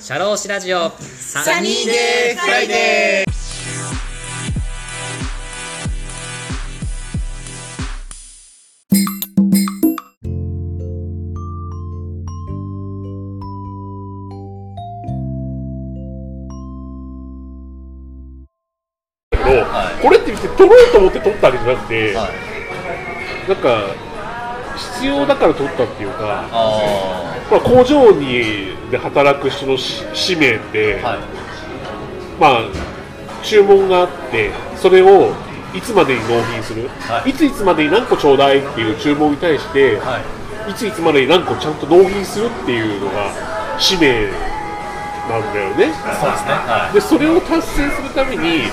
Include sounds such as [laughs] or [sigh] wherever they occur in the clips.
シャローシラジオ。サニーデーフライデー。これって別に取ろうと思って取ったわけじゃなくて、はい。なんか必要だから取ったっていうか、あまあ、工場にで働く人のし使命って、あはい。まあ注文があってそれをいつまでに納品する、はい。い、ついつまでに何個ちょうだいっていう注文に対して、はい。い、ついつまでに何個ちゃんと納品するっていうのが使命なんだよね。そうですね。はでそれを達成するために、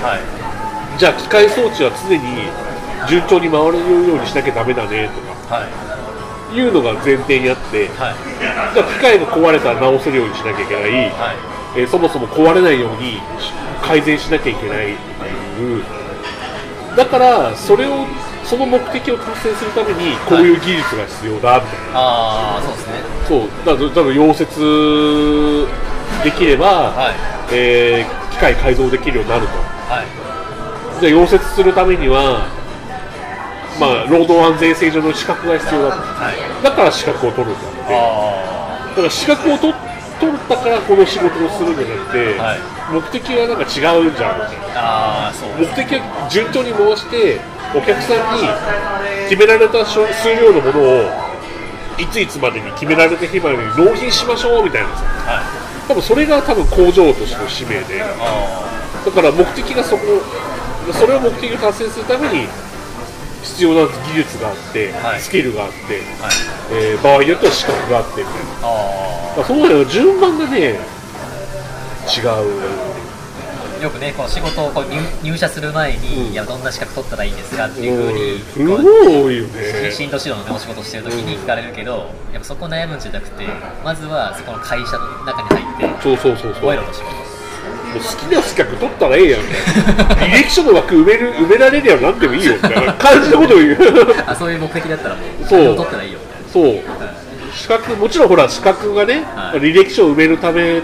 じゃあ機械装置は常に順調に回れるようにしなきゃダメだねとか。はいいうのが前提にあって、はい。じゃあ機械が壊れたら直せるようにしなきゃいけない、はい。えーそもそも壊れないようにし改善しなきゃいけないっていう。だからそれをその目的を達成するためにこういう技術が必要だみたいな、ああそうですね。そう。だから多分溶接できれば、はい。えー機械改造できるようになると。はい。じゃあ溶接するためにはまあ労働安全性上の資格が必要だと。はい。だから資格を取るんだってあだから資格を取取ったからこの仕事をするんじゃなくて、はい。目的はなんか違うんじゃんあああそう。目的は順調に回してお客さんに決められた数量のものをいついつまでに決められた日までに納品しましょうみたいなさ。はい。多分それが多分工場としての使命で。あだから目的がそこそれを目的を達成するために必要な技術があって、はい。スキルがあって、あはい。えー場合によっては資格があって。みたいなあだからその辺の順番がね違う。あよくねこの仕事をこう入入社する前に、うん。いやどんな資格取ったらいいんですかっていうふうにすこうごいよね。進路指導の、ね、お仕事をしてるときに聞かれるけど、やっぱそこ悩むんじゃなくてまずはそこの会社の中に入ってそうそうそうそう。覚えろと仕事もう好きな資格取ったらええやん。履歴書の枠埋める埋められりゃ何でもいいよ。みたいな感じのことを言う。あそういう目的だったらもうそう。取ったらいいよ。みたい。なそう資格もちろんほら資格がね、はい。履歴書を埋めるため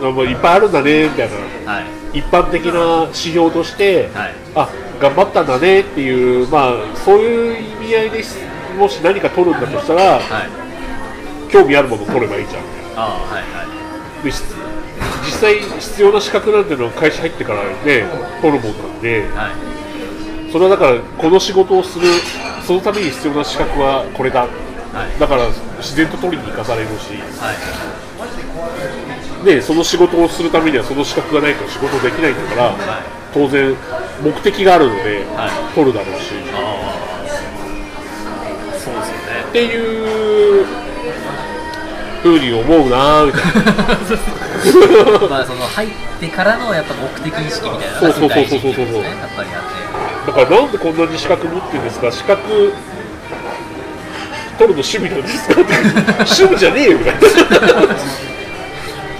のもいっぱいあるんだねみたいな。はい。一般的な指標として、はい。あ頑張ったんだねっていうまあそういう意味合いでもし何か取るんだとしたらはい。興味あるものを取ればいいじゃん。ああはいはい実際必要な資格なんていうのは会社入ってからね取るもんなんで。はい。それはだからこの仕事をするそのために必要な資格はこれだ。はい。だから自然と取りに行かされるし。はい。でその仕事をするためにはその資格がないと仕事できないんだからはい。当然目的があるのではい。取るだろうし。そうですよね。っていうふうに思うなみたいな。[laughs] まあその入ってからのやっぱ目的意識みたいなのが大事っていうことですねやっぱりあって。だからなんでこんなに資格持ってるんですか？資格取るの趣味なんですか？って [laughs] 趣味じゃねえよみたいな。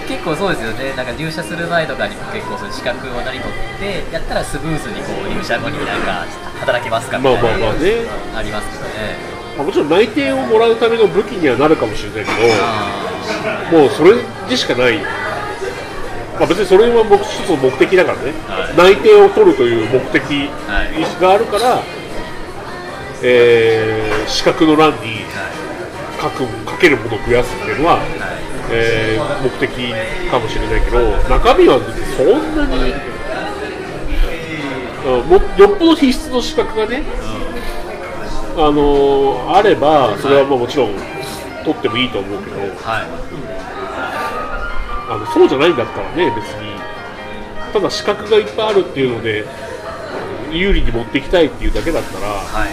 結構そうですよね。なんか入社する前とかにも結構そういう資格を何取ってやったらスムーズにこう入社後になんか働けますかみまあたいなまあまあね。ありますけどねまあもちろん内定をもらうための武器にはなるかもしれないけどもうそれでしかない。まあ別にそれは目一つの目的だからね、はい内定を取るという目的があるから、えー資格の欄に書く書けるものを増やすっていうのは、はいえー目的かもしれないけど中身はそんなに、うんよっぽど必須の資格がね、あのーあればそれはまあもちろん取ってもいいと思うけどはい。あのそうじゃないんだったらね別に。ただ資格がいっぱいあるっていうので有利に持っていきたいっていうだけだったらはい。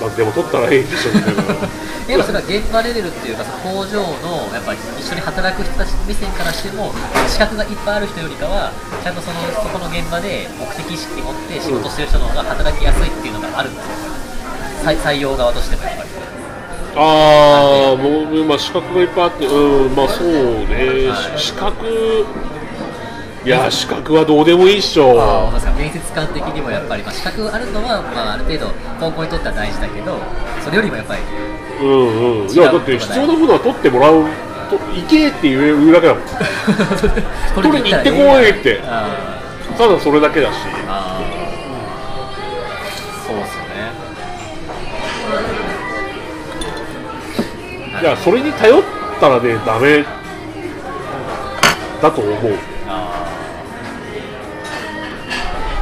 何でも取ったらいいでしょみたいな。[laughs] でもそれは現場レベルっていうか工場のやっぱり一緒に働く人たち目線からしても資格がいっぱいある人よりかはちゃんとそのそこの現場で目的意識持って仕事してる人の方が働きやすいっていうのがあるんですよ採採用側としてもやっぱり。ああ、もう、まあ、資格がいっぱいあって、うん、まあ、そうね、はい。資格。いや、資格はどうでもいいっしょ。面接官的にもやっぱり、まあ、資格あるのは、まあ、ある程度高校にとっては大事だけどそれよりもやっぱりうんうん、いや、だって必要なものは取ってもらうと行けって言うだけ [laughs] だもん取りに行ってこいって。あただそれだけだし。ー。あいやそれに頼ったらねダメ。だと思う。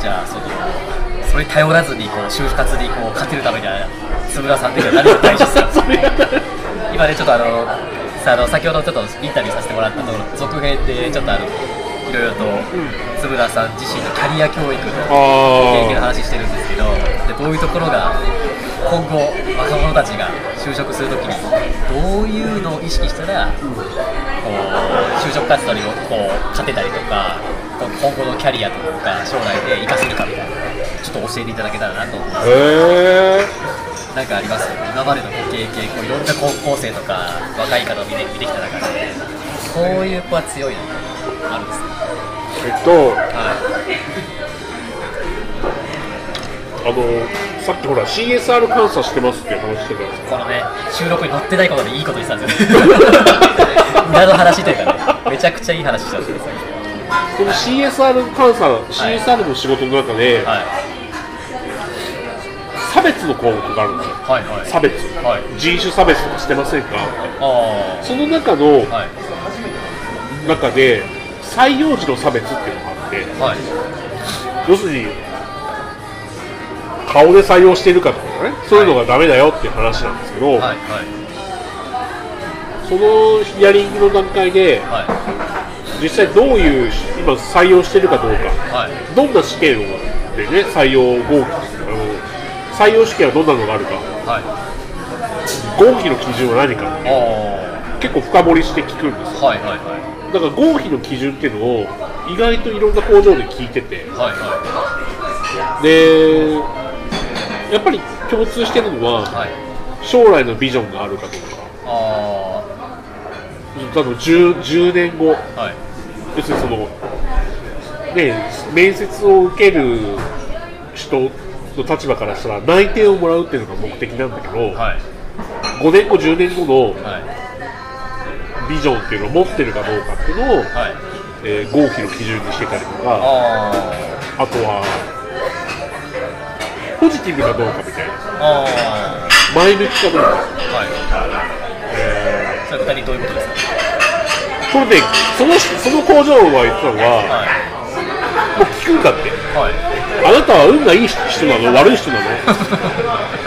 じゃあそのそれに頼らずにこう就活にこう勝てるためには津村さん的には何が大事ですか今ねちょっとあのさあの先ほどちょっとインタビューさせてもらったの続編でちょっとあのいろいろと津村さん自身のキャリア教育の経験のあ話してるんですけどでどういうところが今後若者たちが就職するときにどういうのを意識したら、こう就職活動にもこう勝てたりとか今後のキャリアとか将来で活かせるかみたいなちょっと教えていただけたらなと思います。なんかあります？今までのご経験こういろんな高校生とか若い方を見て見てきた中でこういう子は強いのあるんですか？えっとはあのさっきほら CSR 監査してますっていう話してたんですいこのね収録に載ってないことでいいこと言ってたんですよね裏の話というかねめちゃくちゃいい話したんですよこの CSR 監査 CSR の仕事の中ではい。差別の項目があるんですよ。はいはい。差別。はい。人種差別とかしてませんか？あその中のあはい。中で採用時の差別っていうのがあってはい。要するに顔で採用しているかとかねそういうのがダメだよっていう話なんですけど、はいはい。そのヒアリングの段階ではい。実際どういう今採用しているかどうかはい。どんな試験をでね採用合否あの採用試験はどんなのがあるかはい。合否の基準は何かあ結構深掘りして聞くんですよ。あはいはいはい。だから合否の基準っていうのを意外といろんな工場で聞いててはいはでやっぱり共通してるのは、いはい。将来のビジョンがあるかどうか。あ多分 10, 10年後。あはい。要するにそのね面接を受ける人の立場からしたら内定をもらうっていうのが目的なんだけど、はい。5年後10年後のはい。ビジョンっていうのを持ってるかどうかっていうのを、はい。えー合否の基準にしてたりとかああとはポジティブかどうかみたいな。前向きかどうか。あはい。それ具体的にどういうことですか？これねそのその工場は言ってたのははい。もう聞くんだって。はい。あなたは運がいい人なの？悪い人なの？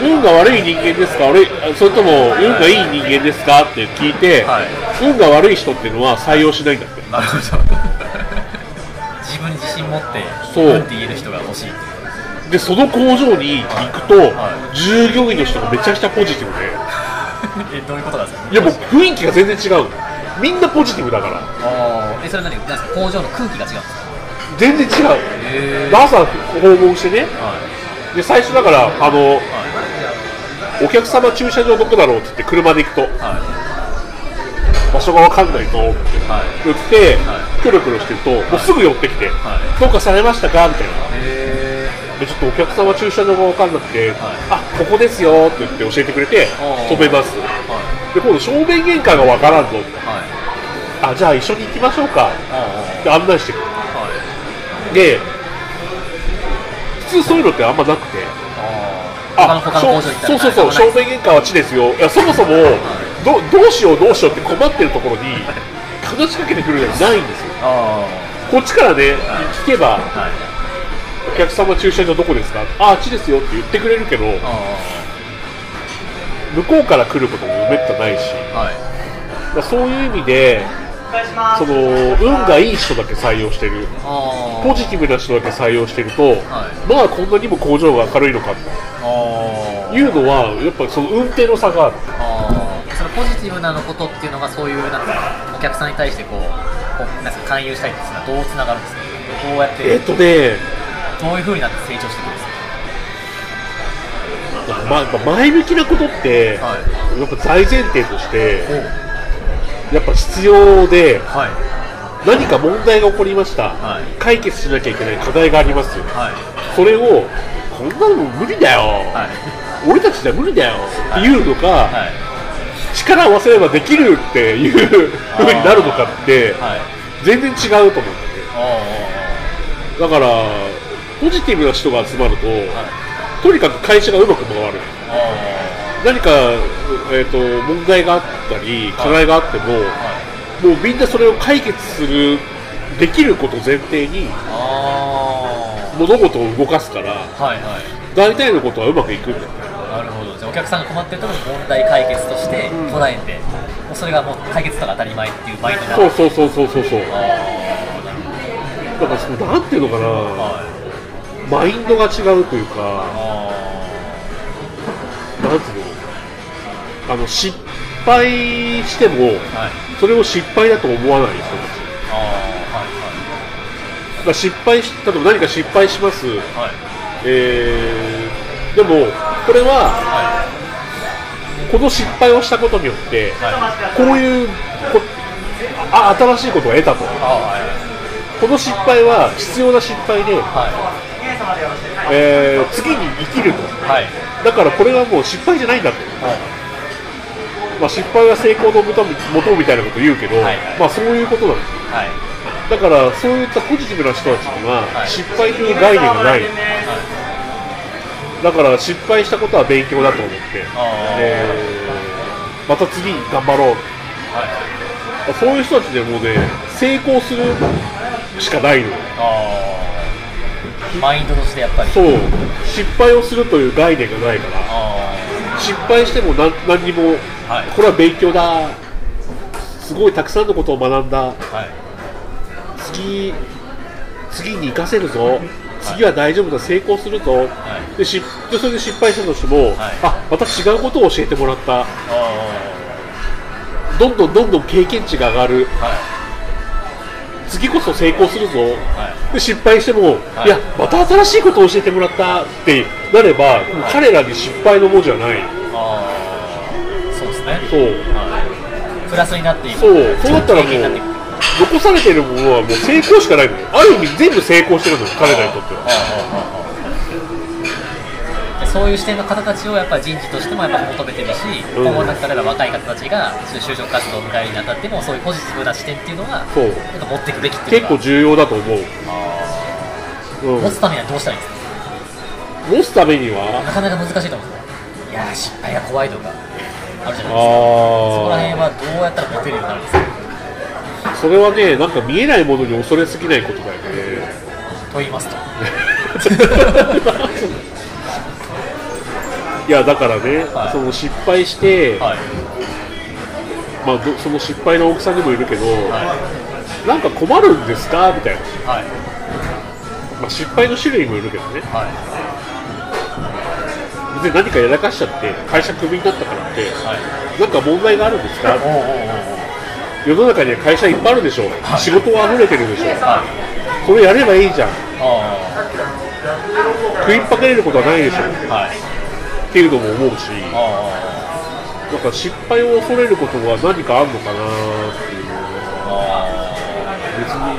[laughs] 運が悪い人間ですか？悪いそれとも運がいい人間ですか？って聞いて、はい。運が悪い人っていうのは採用しないんだって。なるほど。[laughs] 自分に自信持ってそう。うんって言える人が欲しいでその工場に行くと、は従業員の人がめちゃくちゃポジティブで。[laughs] えどういうことなんですか？いやもう雰囲気が全然違うの。みんなポジティブだから。ああえそれ何？ですか？工場の空気が違うんですか？全然違う。朝訪問してね。はい。で最初だからあのはい。お客様駐車場どこだろうって言って車で行くと。はい。場所が分かんないとって。はい。言って、はキョロキョロしてると、もうすぐ寄ってきて、はい。どうかされましたか？みたいな。へでちょっとお客様駐車場が分かんなくて、はい。あここですよって言って教えてくれて止めます。はで今度正面玄関が分からんぞ。いはい。あじゃあ一緒に行きましょうか。あって案内してくれ。あはい。で普通そういうのってあんまなくて。あそうそうそう正面玄関は地ですよ。いやそもそもどどうしようどうしようって困ってるところに話しかけてくるのはないんですよ。あこっちからね聞けばあはい。お客様駐車場どこですか？ああっちですよって言ってくれるけどあ向こうから来ることもめったないし。あはい。そういう意味でその運がいい人だけ採用してる。ポジティブな人だけ採用してると、はい。まあこんなにも工場が明るいのかあというのはやっぱその運転の差がある。あーそのポジティブなのことっていうのがそういうなんかお客さんに対してこうこうなんか勧誘したりっていうのはどうつながるんですか？どうやって、えっとねどういうふうになって成長していくんですまま前向きなことって、かはい。やっぱ大前提としておやっぱ必要ではい。何か問題が起こりました、はい。解決しなきゃいけない課題がありますそれをこんなの無理だよ、はい。俺たちじゃ無理だよ。っていうのが、はい。力を合わせればできるっていうふうになるのかってはい。全然違うと思うんだよねだからポジティブな人が集まると、とにかく会社がうまく回る。お何か、えー、と問題があったり課題があっても、もうみんなそれを解決するできることを前提にあ物事を動かすからあはいはい。大体のことはうまくいくんだよ。ねなるほど。じゃあお客さんが困ってるところに問題解決としてうん。捉えて、もうそれがもう解決とか当たり前っていうマインドになるそうそうそうそうそうそうだ。からそのなんていうのかな、どはいマインドが違うというかあなんていうのあの失敗してもあはい。それを失敗だと思わない人たち。失敗し例えば何か失敗します、はい。はいえーでもこれははこの失敗をしたことによってこういうこあ新しいことを得たと。この失敗は必要な失敗で、はえー次に生きると。いはい。だからこれはもう失敗じゃないんだと、はい。まあ、失敗は成功の元み元みたいなこと言うけど、はい。はいまあそういうことなんです。はい。だからそういったポジティブな人たちにははい。失敗という概念がない。だから失敗したことは勉強だと思って、えー。また次頑張ろう。はい。そういう人たちでもうね成功するしかないのよマインドとしてやっぱり。そう。失敗をするという概念がないから。あ失敗しても何何にもあはい。これは勉強だ。すごいたくさんのことを学んだ。はい。次次に生かせるぞ。次は大丈夫だ。成功するぞ、はでしでそれで失敗したとしても、はい。あまた違うことを教えてもらった。あどんどんどんどん経験値が上がる次こそ成功するぞ。はい。で失敗しても、はい。い、やまた新しいことを教えてもらったってなれば、もう彼らに失敗の文字はない。ああそうですね。そう。はい。プラスになっていくそう。そうだったらもう残されてるものはもう成功しかないのよ。ある意味全部成功してるのよ彼らにとっては。でそういう視点の方たちをやっぱり人事としてもやっぱ求めてるし、うん。今後だったら若い方たちが就職活動を迎えるにあたってもそういうポジティブな視点っていうのはそう。なんか持っていくべきっていう結構重要だと思う、うん、持つためにはどうしたらいいんですか？持つためには？なかなか難しいと思うんですよ。いやー失敗が怖いとかあるじゃないですか。そこらあ辺はどうやったら持てるようになるんですか？あそれはねなんか見えないものに恐れすぎないことだよね。と言いますと [laughs] いやだからね、はい。その失敗して、はい。まあ、どその失敗の大きさにもいるけど、はなんか困るんですか？みたいな、まあ、失敗の種類にもいるけどね。はい。別に何かやらかしちゃって会社クビになったからってはい。なんか問題があるんですか？世の中には会社いっぱいあるでしょ、はい。仕事は溢れてるでしょはい。それやればいいじゃん。あ食いっぱかれることはないでしょあはいっていうのも思うしあなんか失敗を恐れることは何かあるのかなっていう別に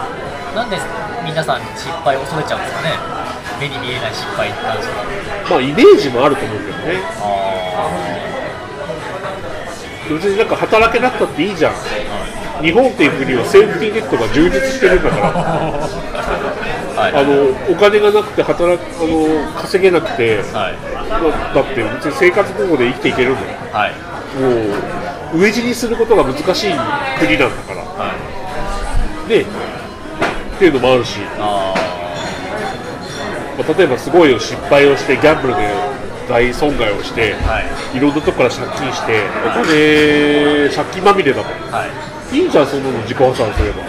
あなんで皆さん失敗を恐れちゃうんですかね？目に見えない失敗なんですかまあイメージもあると思うけどね。あ別になんか働けなくたっていいじゃん日本っていう国はセーフティーネットが充実してるんだから。あのお金がなくて働くあの稼げなくて。はい。だって別に生活保護で生きていけるんだよはい。もう飢え死にすることが難しい国なんだから。はい。でっていうのもあるし、あまあ例えばすごい失敗をしてギャンブルで大損害をしてあはい。いろんなとこから借金してお金借金まみれだとはいいいじゃんそんなの自己破産すれば。[laughs]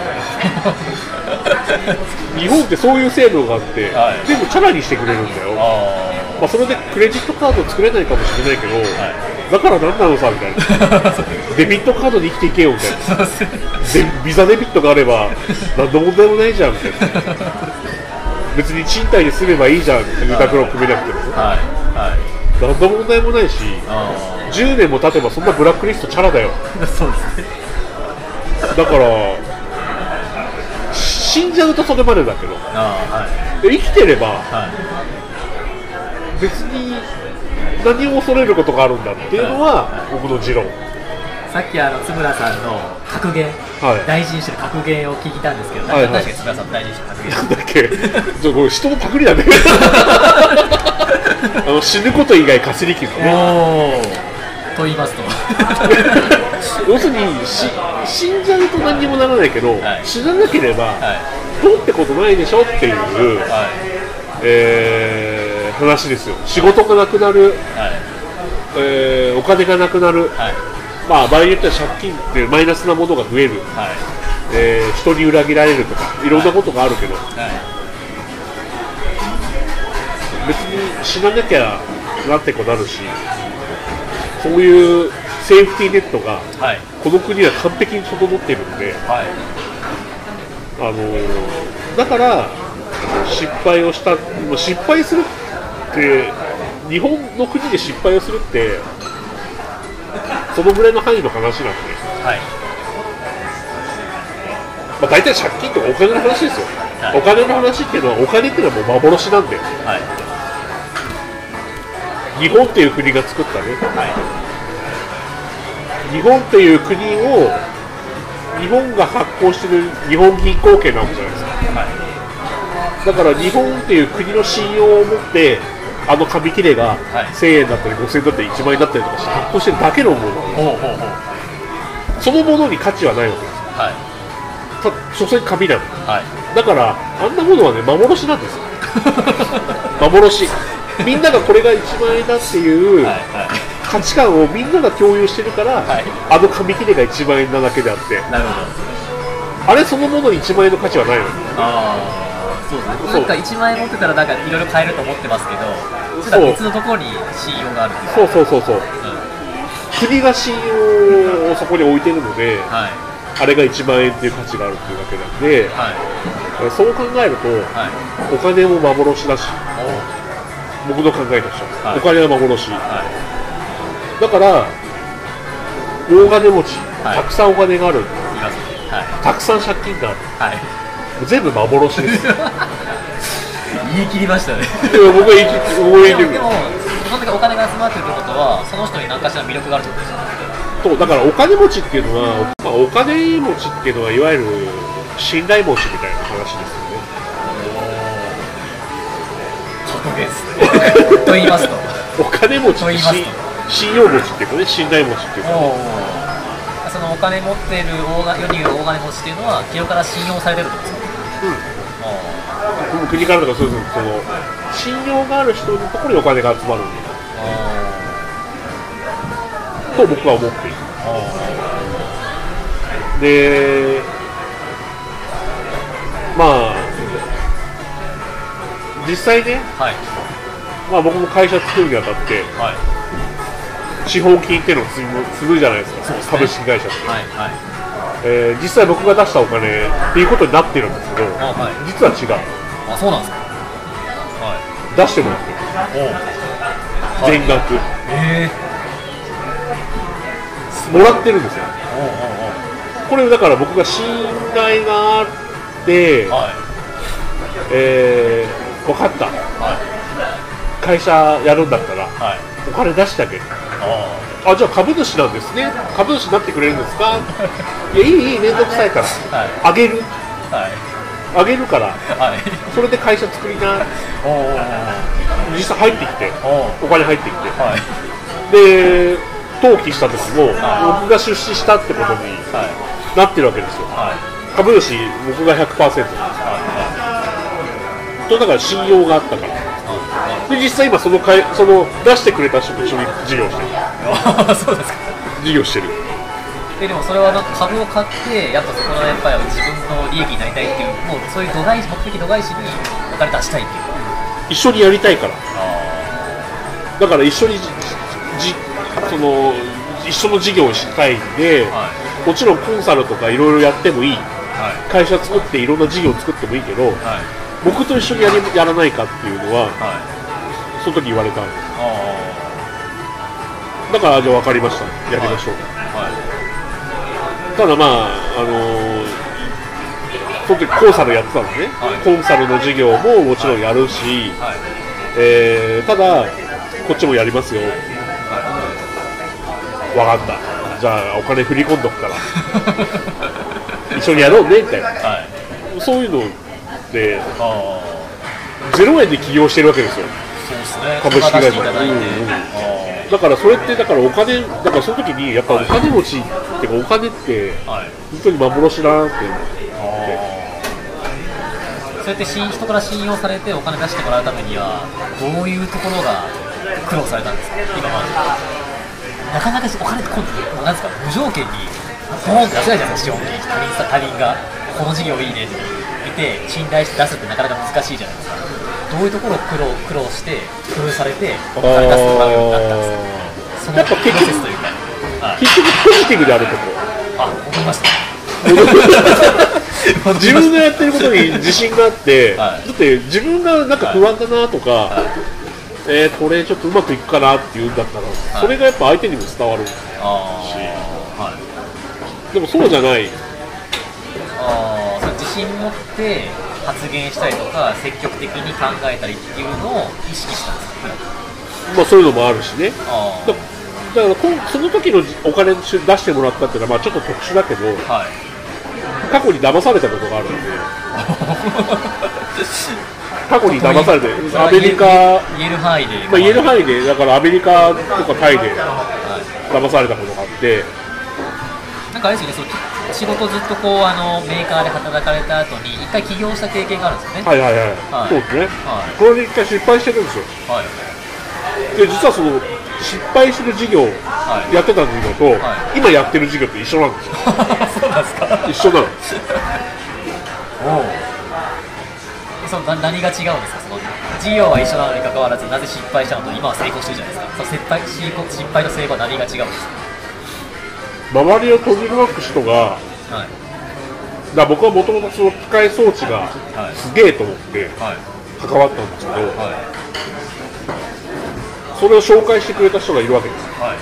日本ってそういう制度があって、はい。全部チャラにしてくれるんだよ。あまあ、それでクレジットカード作れないかもしれないけど、い。だから何なのさみたいな。[laughs] デビットカードで生きていけよみたいな。でビザデビットがあれば何の問題もないじゃんみたいな。別に賃貸で住めばいいじゃん住宅ローン組めなくても。はい。はい。何の問題もないしあ10年も経てばそんなブラックリストチャラだよ。あ [laughs] そうですねだから死んじゃうとそれまでだけど。はい。で生きてればはい。別に何を恐れることがあるんだっていうのは僕の持論。さっきあの津村さんの格言、はい。大事にしてる格言を聞いたんですけど、はいはい。確かに津村さんの大事にしてる格言、なんだっけ？ちょこれ人のパクリだけど [laughs] あの死ぬこと以外かすり傷ね。と言いますと [laughs] 要するにし死んじゃうと何にもならないけど、はい。死ななければ、はい。どうってことないでしょっていう、はえー話ですよ。仕事がなくなる、いはい。えーお金がなくなる、はい。まあ場合によっては借金っていうマイナスなものが増える、はい。えー人に裏切られるとかいろんなことがあるけど、はい。別に死ななきゃなってこなるしそういうセーフティーネットがはい。この国は完璧に整っているんで、はい。あのーだから失敗をした失敗するって日本の国で失敗をするってそのぐらいの範囲の話なんで、はい。まあ、大体借金とかお金の話ですよ、はい。お金の話っていうのはお金っていうのはもう幻なんで。はい。日本っていう国が作ったね。はい日本っていう国を日本が発行してる日本銀行券なわけじゃないですか。はいだから日本っていう国の信用を持ってあの紙切れがはい。1000円だったり5000円だったり1万円だったりとかして発行してるだけのもの。ほうほうほうそのものに価値はないわけです。はいた所詮紙なの。はい。だからあんなものはね幻なんですよ。[laughs] 幻。みんながこれが1万円だっていうはいはい価値観をみんなが共有してるから、はい。あの紙切れが1万円なだけであって。なるほど。あれそのものに1万円の価値はないのああそうですねなんか1万円持ってたらなんかいろいろ買えると思ってますけどそう。ちょっと別のところに信用があるっていうそう。そうそうそうう。ん。国が信用をそこに置いてるのではい。あれが1万円っていう価値があるっていうわけなんではい。そう考えるとはい。お金も幻だし。お僕の考えとしては、はい。お金は幻。はだから大金持ち、はい。たくさんお金がある。いいますね。はい。たくさん借金がある。はい。全部幻です。よ [laughs] 言い切りましたね。でも僕は言い切って僕は言い切るでもそんだけお金が集まってるってことはその人に何かしら魅力があるってことですよそうだからお金持ちっていうのは、まあ、お金持ちっていうのはいわゆる信頼持ちみたいな話ですよね。格言ですね。[laughs] と言いますと。お金持ちと言います信信用持ちっていうかね信頼持ちっていうかおそのお金持ってる大金世に言う大金持ちっていうのは企業から信用されてるってことですか？うん。国からとかそういうその信用がある人のところにお金が集まると僕は思っている。でまあ実際ね、はい。まあ、僕も会社作るにあたってはい資本金っていうのを積む積むじゃないですか。ね。株式会社って、はいはい。えー実際僕が出したお金っていうことになってるんですけどあはい。実は違う。あそうなんですか。は出してもらってる。い。お全額、えもらってるんですよ。おおこれだから僕が信頼があって、おはい。えー、分かった。はい。会社やるんだったらはいお金出してあげるああじゃあ株主なんですね。株主になってくれるんですか？[laughs] いやいいいい面倒くさいから。はい。あげる。あはい。あげるから。はい。それで会社作りな。[laughs] 実際入ってきてお金入ってきて。はい。で登記した時もは僕が出資したってことにはい。なってるわけですよ。はい。株主僕が100%とだから信用があったからで実際今そのかいその出してくれた人と一緒に事業してる。あ [laughs] そうですか。事業してる。えでもそれはなんか株を買ってやっぱそこのやっぱり自分の利益になりたいっていうもうそういう度外視目的度外視にお金出したいっていう。一緒にやりたいから。あだから一緒にじじその一緒の事業をしたいんで、はもちろんコンサルとかいろいろやってもいい。は会社作っていろんな事業を作ってもいいけどいはい僕と一緒にやりやらないかっていうのははい。その時言われたんですあ。だからじゃあ分かりました。やりましょう、あはい。ただまああのーその時コンサルやってたんですね、はい。コンサルの事業ももちろんやるし、はい。えーただこっちもやりますよ。分かった。じゃあお金振り込んどくから。[laughs] 一緒にやろうねみたいな。はい。そういうのであ0円で起業してるわけですよ。そうですね。株式会社うんうんあだからそれってだからお金だからその時にやっぱお金持ちっていうかお金って本当に幻だなってそうやって信人から信用されてお金出してもらうためにはどういうところが苦労されたんですか？今まで。なかなかお金って今度もうなんですか？無条件にボーンって出せないじゃないですか資本金他人さ他人がこの事業いいねって。見て信頼して出すってなかなか難しいじゃないですか。どういうところを苦労苦労して工夫されてお金出してもらうようになったんです。かそのやっぱ結局プロセスというか。はい。結局ポジティブであると。こあ [laughs] 思いました。自分がやってることに自信があって、はい。だって自分がなんか不安だなとか、えーこれちょっとうまくいくかなっていうんだったら、それがやっぱ相手にも伝わるあー。はい。でもそうじゃない。あ信持って発言したりとか積極的に考えたりっていうのを意識したんですかまあそういうのもあるしね。あだだからこんその時のお金出してもらったっていうのはまあちょっと特殊だけどあはい。過去に騙されたことがあるんで。[laughs] 過去に騙されてアメリカ、言える範囲で、まあ、言える範囲でだからアメリカとかタイではい。騙されたことがあって。なんかあれですよね仕事ずっとこうあのメーカーで働かれた後に一回起業した経験があるんですよね。はいはいはい、はい。そうですね、はい。これで一回失敗してるんですよ。はい。で実はその失敗してる事業、はい。やってた事業と、はい。今やってる事業って一緒なんですよ。[laughs] そうなんですか。一緒なの。[laughs] おそのな何が違うんですか？その事業は一緒なのに関わらずなぜ失敗したのと今は成功してるじゃないですか。その失敗失敗と成功は何が違うんです周りを取り巻く人がかはい。だ僕はもともとその機械装置がはい。すげえと思ってはい。関わったんですけど、はい。それを紹介してくれた人がいるわけです。はい。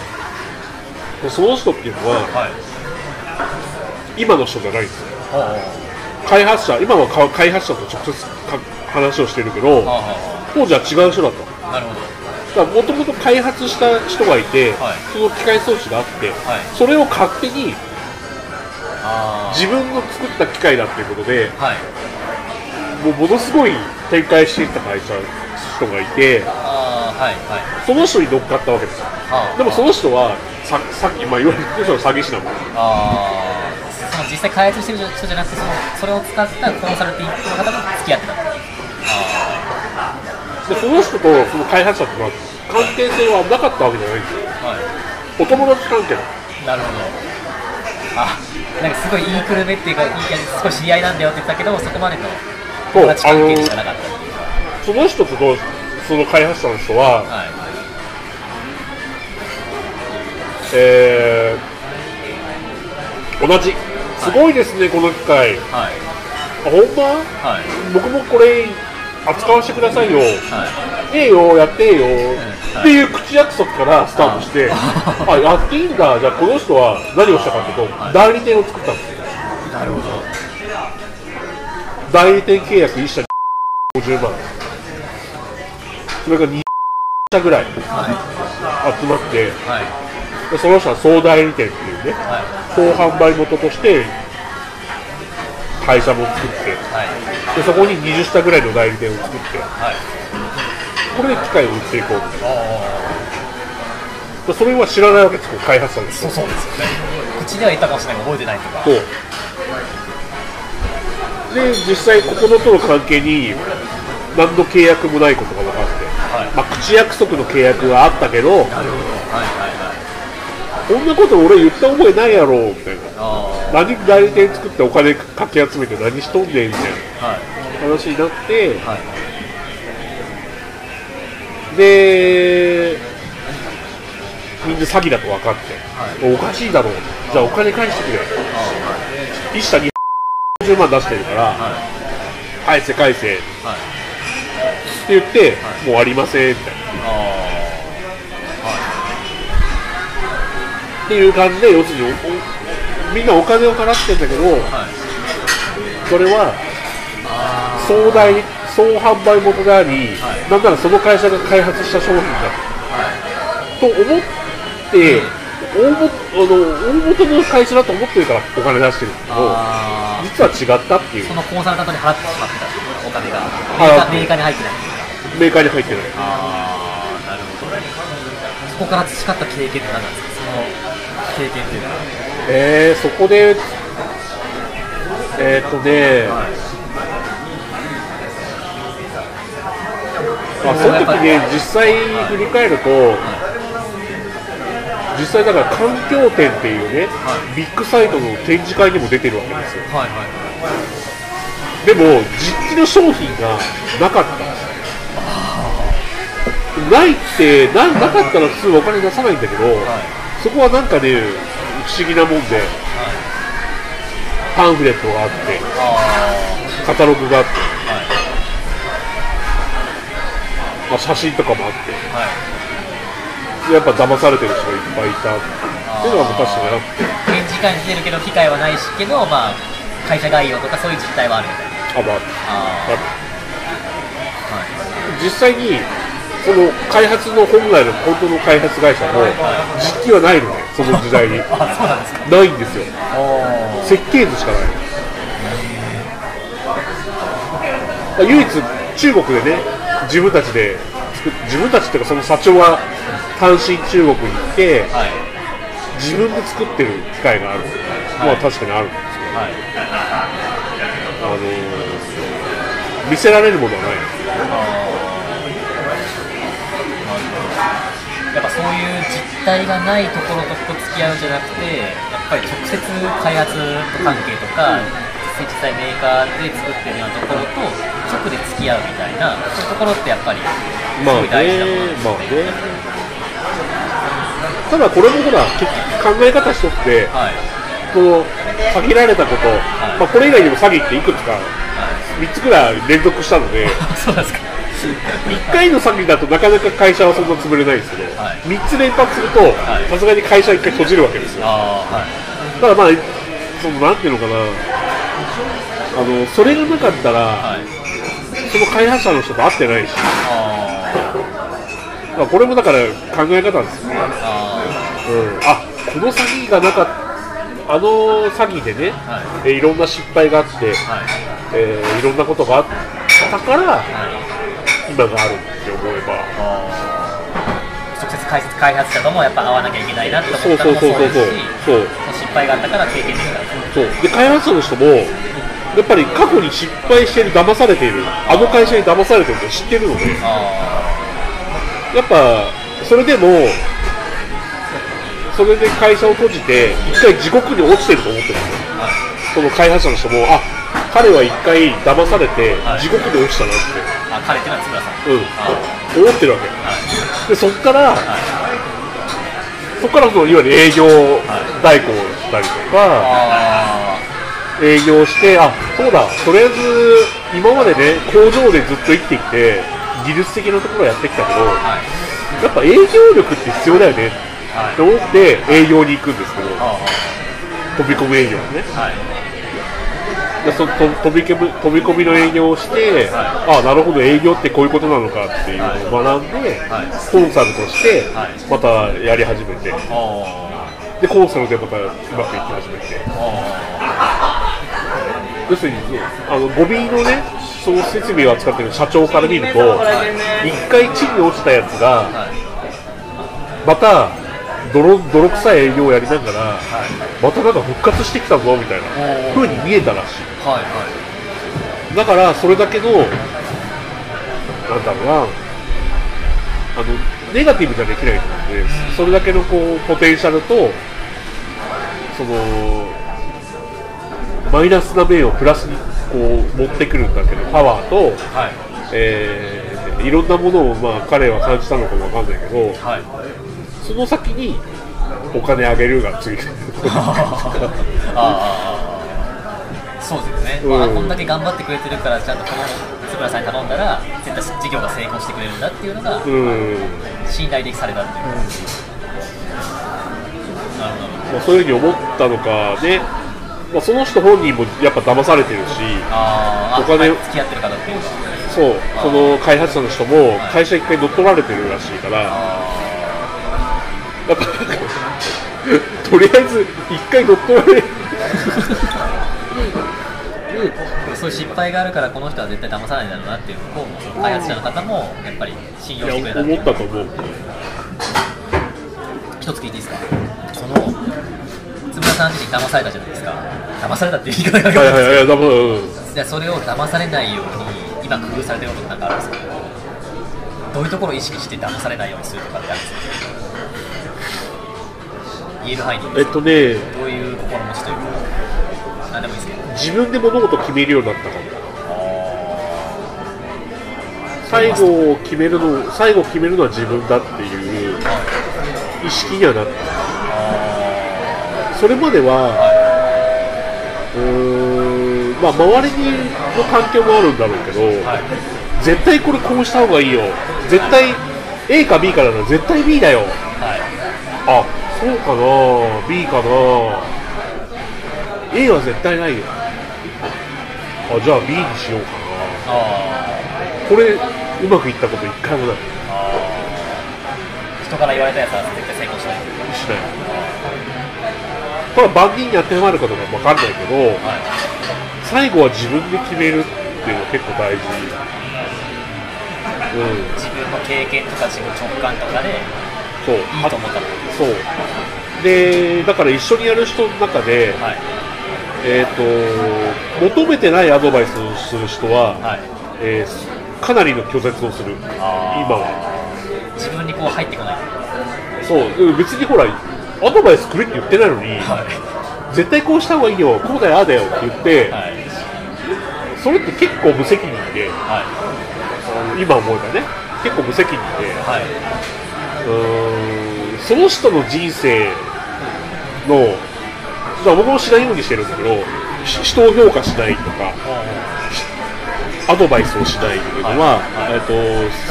でその人っていうのははい。今の人じゃないんですよ。は開発者今はか開発者と直接か話をしてるけど当時は違う人だった。あなるほどもともと開発した人がいて、はい。その機械装置があって、はい。それを勝手にあ自分の作った機械だっていうことであはい。もうものすごい展開していった会社人がいてその人に乗っかったわけです。よでもその人はささっき、まあ、いわゆるその詐欺師なもん実際開発してる人じゃなくてそのそれを使ったコンサルティングの方が付き合ってたでその人とその開発者とは関係性はなかったわけじゃないんですよ。あはい。お友達関係。なるほど。あなんかすごい言いくるめっていうかいい感じすごい知り合いなんだよって言ったけどそこまでの友達関係しかなかった。その人とその開発者の人は、はいえー同じ。すごいですねこの機械はい。あほんま？はい。僕もこれ扱わせてくださいよ。はい。ええよやってえよ、はい。っていう口約束からスタートして、あやっていいんだ。じゃあこの人は何をしたかというと、はい。代理店を作ったんです。よなるほど。代理店契約1社50万。それが2社ぐらいは集まっていはい。でその人は総代理店っていうねは総販売元として会社も作っていはい。でそこに20社ぐらいの代理店を作ってはい。これで機械を売っていこう。あでそれは知らないわけですよ開発者の人。あそうそうですよね。口では言ったかもしれないけど覚えてないとか。そう。で実際ここのとの関係に何の契約もないことが分かって、はい。まあ、口約束の契約はあったけどなるほど。はいはいはい。こんなこと俺言った覚えないやろみたいな。あ何代理店作ってお金かき集めて何しとんねんみたい。な話になってはい。でみんな詐欺だと分かって、はおかしい。だろうじゃあお金返してくれあ一社250万出してるからはい。返せ返せって言って、もうありませんみたい。なってい。う感じで要するにみんなお金を払ってんだけどあはい。それはあ総代総販売元であり、はい。なんならその会社が開発した商品だ。あはと思って、大元あの大元の会社だと思ってるからお金出してるんだけどあ実は違ったっていう。そのコンサルタントに払ってしまってたお金が。メーカーに入ってない。メーカーに入ってない。ああなるほどそこから培った経験って何なんですか？その経験っていうかえー、そこでえーっとね、まあ、その時ね実際振り返ると、実際だから環境展っていうね、ビッグサイトの展示会にも出てるわけですよ。はいはい。でも実機の商品がなかった。ないってななかったら普通お金出さないんだけど、そこはなんかね不思議なもんで、パンフレットがあってあカタログがあって、まあ、写真とかもあってやっぱ騙されてる人がいっぱいいたっていうのが確かにあって。展示会に出るけど機会はないしけどまあ会社概要とかそういう実態はあるみたいな。あまあああ実際にその開発の本来の本当の開発会社の実機はないのねその時代に。[laughs] ないんですよ。お設計図しかない。まあ唯一中国でね自分たちで自分たちっていうかその社長は単身中国に行ってはい。自分で作ってる機械がある。のは確かにあるんですよ、はい。あのー見せられるものはない。やっぱそういう実態がないところと付き合うんじゃなくてやっぱり直接開発関係とか、実際メーカーで作ってるようなところと直で付き合うみたいなそういうところってやっぱりすまあごい大事なものね。まあですね。ね。ただこれもほら結局考え方一つではい。この限られたこと、まあ、これ以外にも詐欺っていくつかはい。3つぐらい連続したので [laughs] そうですか。1回の詐欺だとなかなか会社はそんな潰れないんですけど、はい。3つ連発するとい。さすがに会社1回閉じるわけですよ。はい。だからまあそのなんていうのかな。あのそれがなかったら、はい。その開発者の人と会ってないし、あまあ、これもだから考え方ですよ。ね、ー。あうん、あこの詐欺がなかったあの詐欺でね、はい。えいろんな失敗があって、ーはい。えーいろんなことがあったからはい今があるって思えば。直接開発開発者ともやっぱ会わなきゃいけないなって思ったのもそうですしそう失敗があったから経験できたそう。で開発者の人もやっぱり過去に失敗してる騙されている。あの会社に騙されてるって知ってるので。あやっぱそれでもそれで会社を閉じて一回地獄に落ちてると思ってるんですよ。あはい。その開発者の人もあ彼は一回騙されてはい。地獄に落ちたなって、あ彼ってのは津村さん。うん。あ思ってるわけ。はい。でそっからはい。そっからそのいわゆる営業代行をしたりとか、あ営業して、あそうだ、とりあえず今までね、工場でずっと生きてきて、技術的なところをやってきたけど、やっぱ営業力って必要だよね。はい。と思って営業に行くんですけど、あ飛び込む営業ね。でそと飛び込み飛び込みの営業をして、あなるほど、営業ってこういうことなのかっていうのを学んで、はいコンサルとしてはいまたやり始めて、あでコンサルでまたうまくいき始めて、要するにあのゴミのね、その設備を扱ってる社長から見ると、一回地に落ちたやつーが、はいまた泥泥臭い営業をやりながら、またなんか復活してきたぞみたいな風に見えたらしい。はいはい。だからそれだけのなんだろうなあのネガティブじゃできないので、それだけのこうポテンシャルとそのマイナスな面をプラスにこう持ってくるんだけどパワーと、はい。えーいろんなものをまあ彼は感じたのかもわかんないけどはいその先にお金あげるがついてる。[laughs] ああそうですね、うん。まあ、こんだけ頑張ってくれてるからちゃんとこの津村さんに頼んだら絶対事業が成功してくれるんだっていうのがうん。信頼できされたっていう、なるほどまあ、そういうふうに思ったのかね、まあ、その人本人もやっぱ騙されてるしあーあお金付き合ってる方っていうかそうその開発者の人も会社一回乗っ取られてるらしいからあなんかとりあえず一回乗っ取られ。でもそういう失敗があるからこの人は絶対騙さないだろうなっていう方もその開発者の方もやっぱり信い用してくれやたっていう。思ったと思う。一つ聞いていいですか？その津村さん自身騙されたじゃないですか。騙されたっていう言い方がはいはいはいだもうんじゃあそれを騙されないように今工夫されてることなんかあるんですか？どういうところを意識して騙されないようにするとかってあるんですか？言える範囲でえっとねどういう心持ちというか。何でもいいですけど。自分で物事決めるようになったかも。最後を決めるの最後決めるのは自分だっていう意識にはなった。それまではうーんまあ周りにの環境もあるんだろうけど、はい。絶対これこうした方がいいよ。絶対 A か B かなら絶対 B だよ。はい。あそうかな B かな。A は絶対ないよ。あじゃあ B にしようかあなこれうまくいったこと一回もない。あ人から言われたやつは絶対成功しない。しない。ただ万人に当てはまるかどうか分かんないけどはい。最後は自分で決めるっていうのが結構大事。うん。自分の経験とか自分の直感とかでいそう。いと思ったら。そう。でだから一緒にやる人の中で、はい。えー、と求めてないアドバイスをする人は、はい。えーかなりの拒絶をする。今は。自分にこう入ってこない。そう。うん別にほらアドバイスくれって言ってないのに、は絶対こうした方がいいよこうだよああだよって言って、いはいそれって結構無責任で今思えばね結構無責任ではいうーん。その人の人生のだ僕もしないようにしてるんだけどし人を評価しないとかアドバイスをしないっていうのは、はいと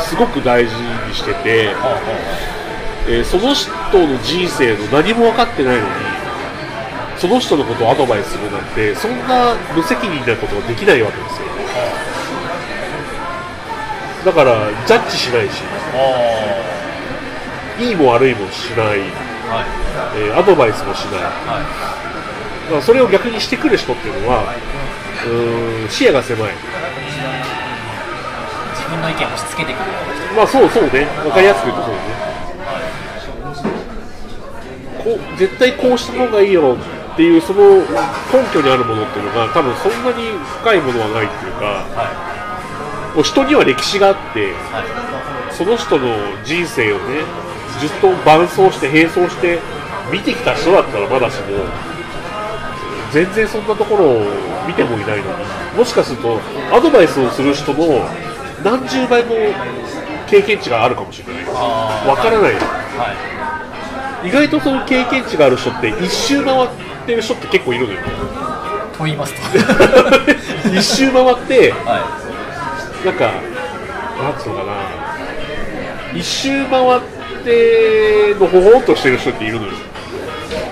すごく大事にしてて、えーその人の人生の何も分かってないのにその人のことをアドバイスするなんてそんな無責任なことができないわけですよ。だからジャッジしないしいいも悪いもしない、ーはい。えーアドバイスもしない。はだからそれを逆にしてくる人っていうのはうーん視野が狭い。い自分の意見を押し付けてくる。まあそうそうね。分かりやすく言うとそうね。こう絶対こうした方がいいよっていうその根拠にあるものっていうのが多分そんなに深いものはないっていうかはもう人には歴史があっていはい。その人の人生をねずっと伴走して並走して見てきた人だったらまだしも全然そんなところを見てもいないのにもしかするとアドバイスをする人の何十倍も経験値があるかもしれない。わからないはい。意外とその経験値がある人って一周回ってる人って結構いるのよ。と言いますと。[laughs] 一周回ってはなんかなんつうのかな。一周回ってのほほんとしてる人っているのよ。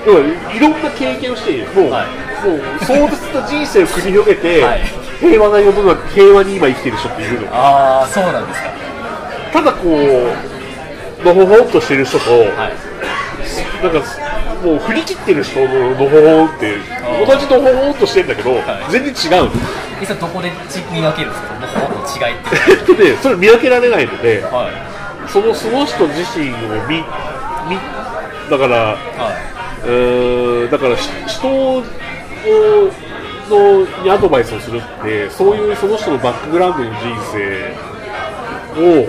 要はいろんな経験をしてもう,、はい。もう壮絶な人生を繰り広げて、はい。平和な世の中平和に今生きてる人っているの。いああそうなんですか。ただこうのほほんとしてる人と、はい。なんかもう振り切ってる人ののほほんって同じのほほんとしてるんだけど、はい。全然違うの。えそれどこで見分けるんですか？その方の違いって。[laughs] でねそれ見分けられないのではいそのその人自身を見見だからはうーんだからし人をのにアドバイスをするってそういうその人のバックグラウンドの人生を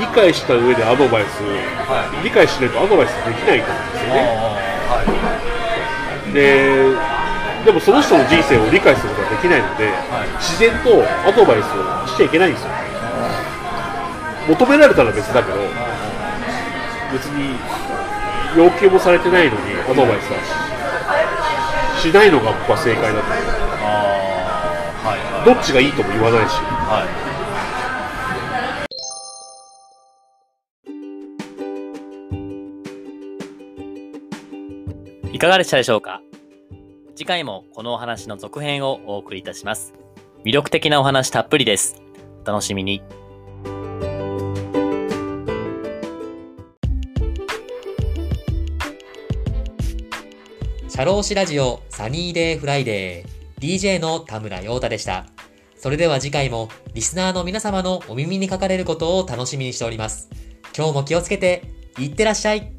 理解した上でアドバイス、は理解しないとアドバイスできないと思うんですいよね。はい。ででもその人の人生を理解することができないので、い。自然とアドバイスをしちゃいけないんですよ求められたら別だけど別に要求もされてないのにアドバイスはししないのが僕は正解だと思うああはいはいどっちがいいとも言わないしはいいかがでしたでしょうか？次回もこのお話の続編をお送りいたします。魅力的なお話たっぷりです。お楽しみに。シャローシラジオサニーデイフライデー DJ の田村陽太でした。それでは次回もリスナーの皆様のお耳にかかれることを楽しみにしております。今日も気をつけて、いってらっしゃい